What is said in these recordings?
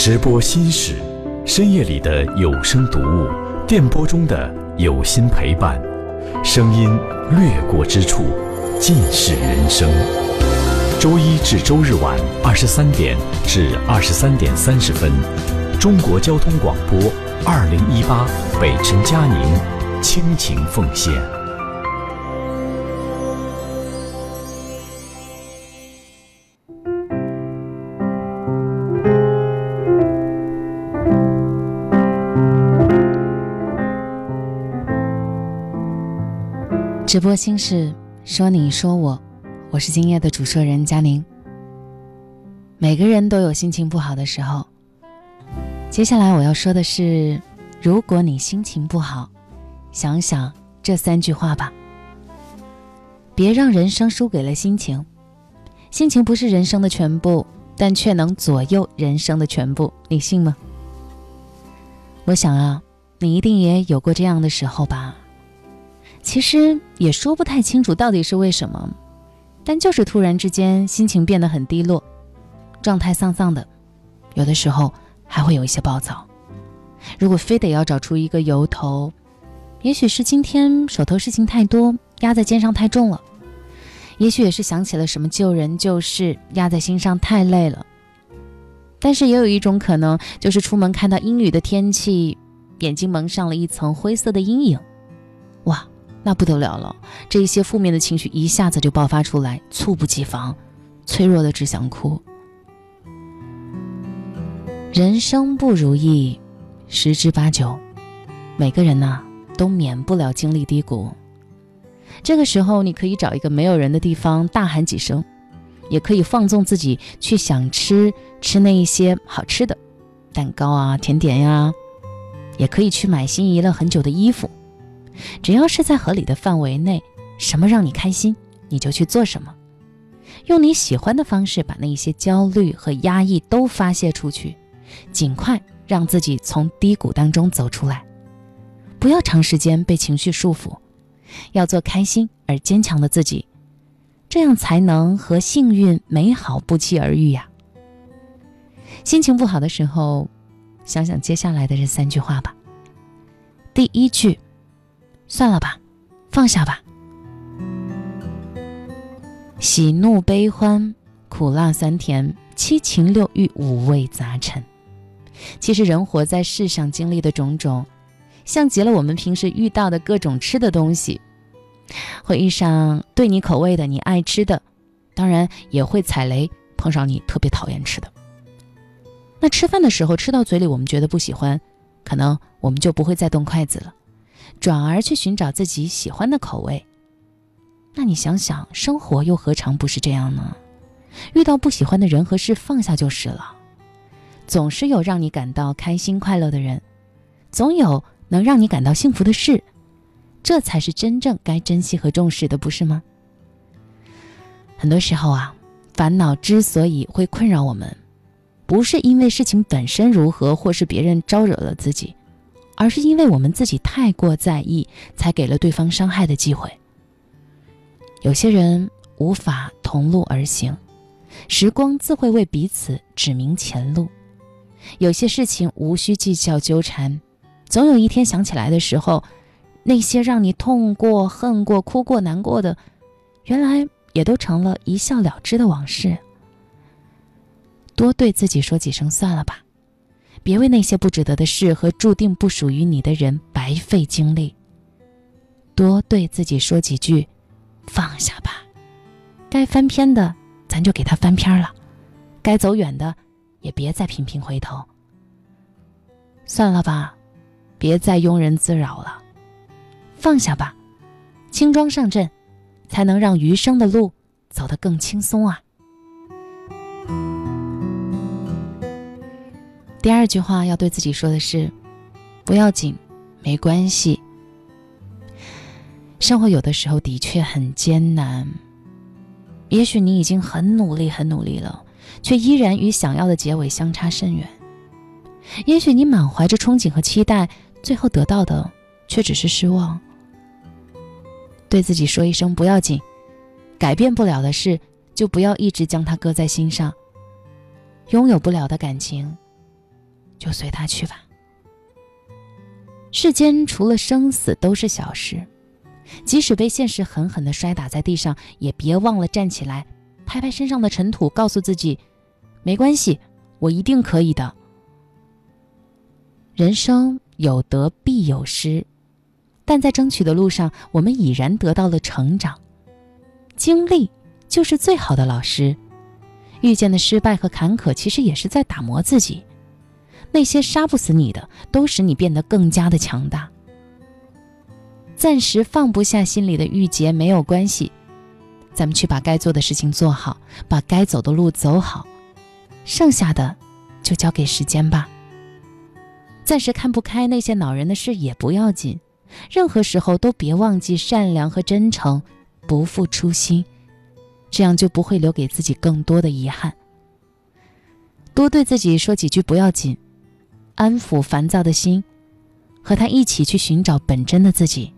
直播心事，深夜里的有声读物，电波中的有心陪伴，声音掠过之处，尽是人生。周一至周日晚二十三点至二十三点三十分，中国交通广播二零一八北辰佳宁倾情奉献。直播心事，说你说我，我是今夜的主说人佳宁。每个人都有心情不好的时候。接下来我要说的是，如果你心情不好，想想这三句话吧。别让人生输给了心情，心情不是人生的全部，但却能左右人生的全部，你信吗？我想啊，你一定也有过这样的时候吧。其实也说不太清楚到底是为什么，但就是突然之间心情变得很低落，状态丧丧的，有的时候还会有一些暴躁。如果非得要找出一个由头，也许是今天手头事情太多，压在肩上太重了；也许也是想起了什么旧人旧事，压在心上太累了。但是也有一种可能，就是出门看到阴雨的天气，眼睛蒙上了一层灰色的阴影，哇！那不得了了，这一些负面的情绪一下子就爆发出来，猝不及防，脆弱的只想哭。人生不如意，十之八九，每个人呐都免不了经历低谷。这个时候，你可以找一个没有人的地方大喊几声，也可以放纵自己去想吃吃那一些好吃的，蛋糕啊、甜点呀，也可以去买心仪了很久的衣服。只要是在合理的范围内，什么让你开心，你就去做什么。用你喜欢的方式，把那些焦虑和压抑都发泄出去，尽快让自己从低谷当中走出来。不要长时间被情绪束缚，要做开心而坚强的自己，这样才能和幸运美好不期而遇呀。心情不好的时候，想想接下来的这三句话吧。第一句。算了吧，放下吧。喜怒悲欢，苦辣酸甜，七情六欲，五味杂陈。其实人活在世上，经历的种种，像极了我们平时遇到的各种吃的东西。会遇上对你口味的、你爱吃的，当然也会踩雷，碰上你特别讨厌吃的。那吃饭的时候吃到嘴里，我们觉得不喜欢，可能我们就不会再动筷子了。转而去寻找自己喜欢的口味，那你想想，生活又何尝不是这样呢？遇到不喜欢的人和事，放下就是了。总是有让你感到开心快乐的人，总有能让你感到幸福的事，这才是真正该珍惜和重视的，不是吗？很多时候啊，烦恼之所以会困扰我们，不是因为事情本身如何，或是别人招惹了自己。而是因为我们自己太过在意，才给了对方伤害的机会。有些人无法同路而行，时光自会为彼此指明前路。有些事情无需计较纠缠，总有一天想起来的时候，那些让你痛过、恨过、哭过、难过的，原来也都成了一笑了之的往事。多对自己说几声算了吧。别为那些不值得的事和注定不属于你的人白费精力。多对自己说几句，放下吧。该翻篇的，咱就给他翻篇了；该走远的，也别再频频回头。算了吧，别再庸人自扰了。放下吧，轻装上阵，才能让余生的路走得更轻松啊。第二句话要对自己说的是：不要紧，没关系。生活有的时候的确很艰难，也许你已经很努力、很努力了，却依然与想要的结尾相差甚远。也许你满怀着憧憬和期待，最后得到的却只是失望。对自己说一声不要紧，改变不了的事，就不要一直将它搁在心上。拥有不了的感情。就随他去吧。世间除了生死都是小事，即使被现实狠狠地摔打在地上，也别忘了站起来，拍拍身上的尘土，告诉自己，没关系，我一定可以的。人生有得必有失，但在争取的路上，我们已然得到了成长。经历就是最好的老师，遇见的失败和坎坷，其实也是在打磨自己。那些杀不死你的，都使你变得更加的强大。暂时放不下心里的郁结没有关系，咱们去把该做的事情做好，把该走的路走好，剩下的就交给时间吧。暂时看不开那些恼人的事也不要紧，任何时候都别忘记善良和真诚，不负初心，这样就不会留给自己更多的遗憾。多对自己说几句不要紧。安抚烦躁的心，和他一起去寻找本真的自己，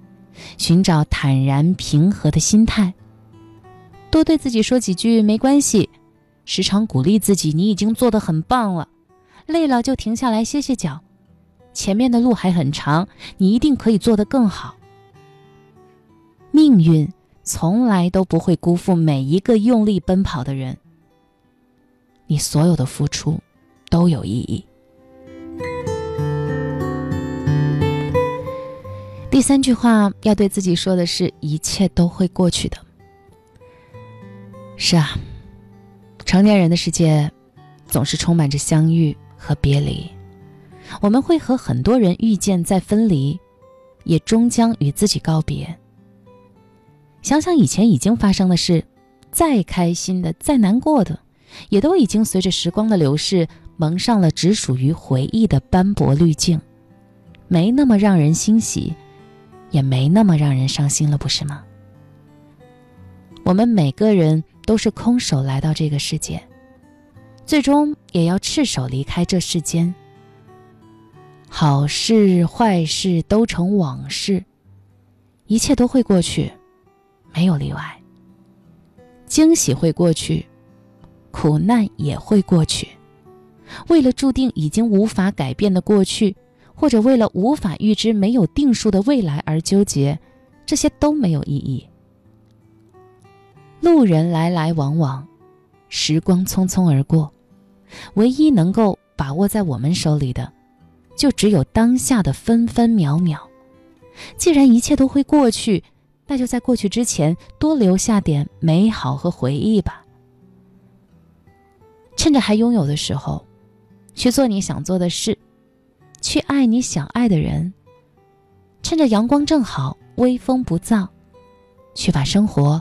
寻找坦然平和的心态。多对自己说几句没关系，时常鼓励自己，你已经做得很棒了。累了就停下来歇歇脚，前面的路还很长，你一定可以做得更好。命运从来都不会辜负每一个用力奔跑的人，你所有的付出都有意义。第三句话要对自己说的是：一切都会过去的。是啊，成年人的世界总是充满着相遇和别离，我们会和很多人遇见再分离，也终将与自己告别。想想以前已经发生的事，再开心的、再难过的，也都已经随着时光的流逝，蒙上了只属于回忆的斑驳滤镜，没那么让人欣喜。也没那么让人伤心了，不是吗？我们每个人都是空手来到这个世界，最终也要赤手离开这世间。好事坏事都成往事，一切都会过去，没有例外。惊喜会过去，苦难也会过去。为了注定已经无法改变的过去。或者为了无法预知、没有定数的未来而纠结，这些都没有意义。路人来来往往，时光匆匆而过，唯一能够把握在我们手里的，就只有当下的分分秒秒。既然一切都会过去，那就在过去之前多留下点美好和回忆吧。趁着还拥有的时候，去做你想做的事。去爱你想爱的人，趁着阳光正好，微风不燥，去把生活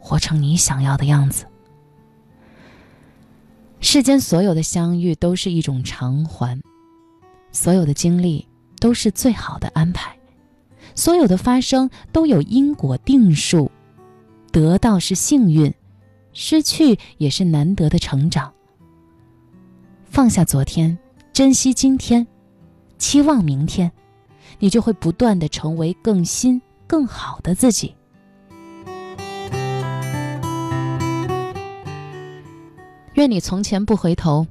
活成你想要的样子。世间所有的相遇都是一种偿还，所有的经历都是最好的安排，所有的发生都有因果定数，得到是幸运，失去也是难得的成长。放下昨天，珍惜今天。期望明天，你就会不断的成为更新、更好的自己。愿你从前不回头，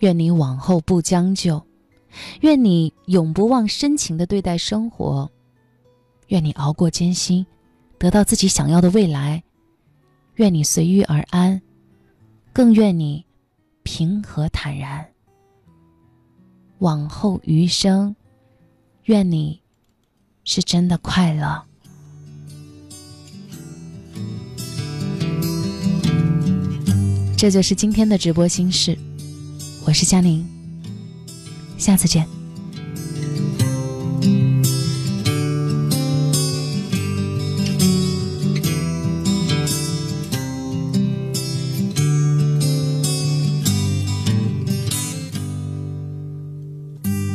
愿你往后不将就，愿你永不忘深情的对待生活，愿你熬过艰辛，得到自己想要的未来，愿你随遇而安，更愿你平和坦然。往后余生，愿你是真的快乐。这就是今天的直播心事，我是佳宁，下次见。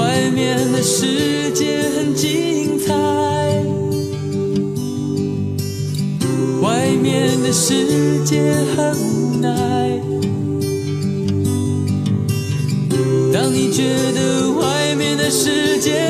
外面的世界很精彩外面的世界很无奈当你觉得外面的世界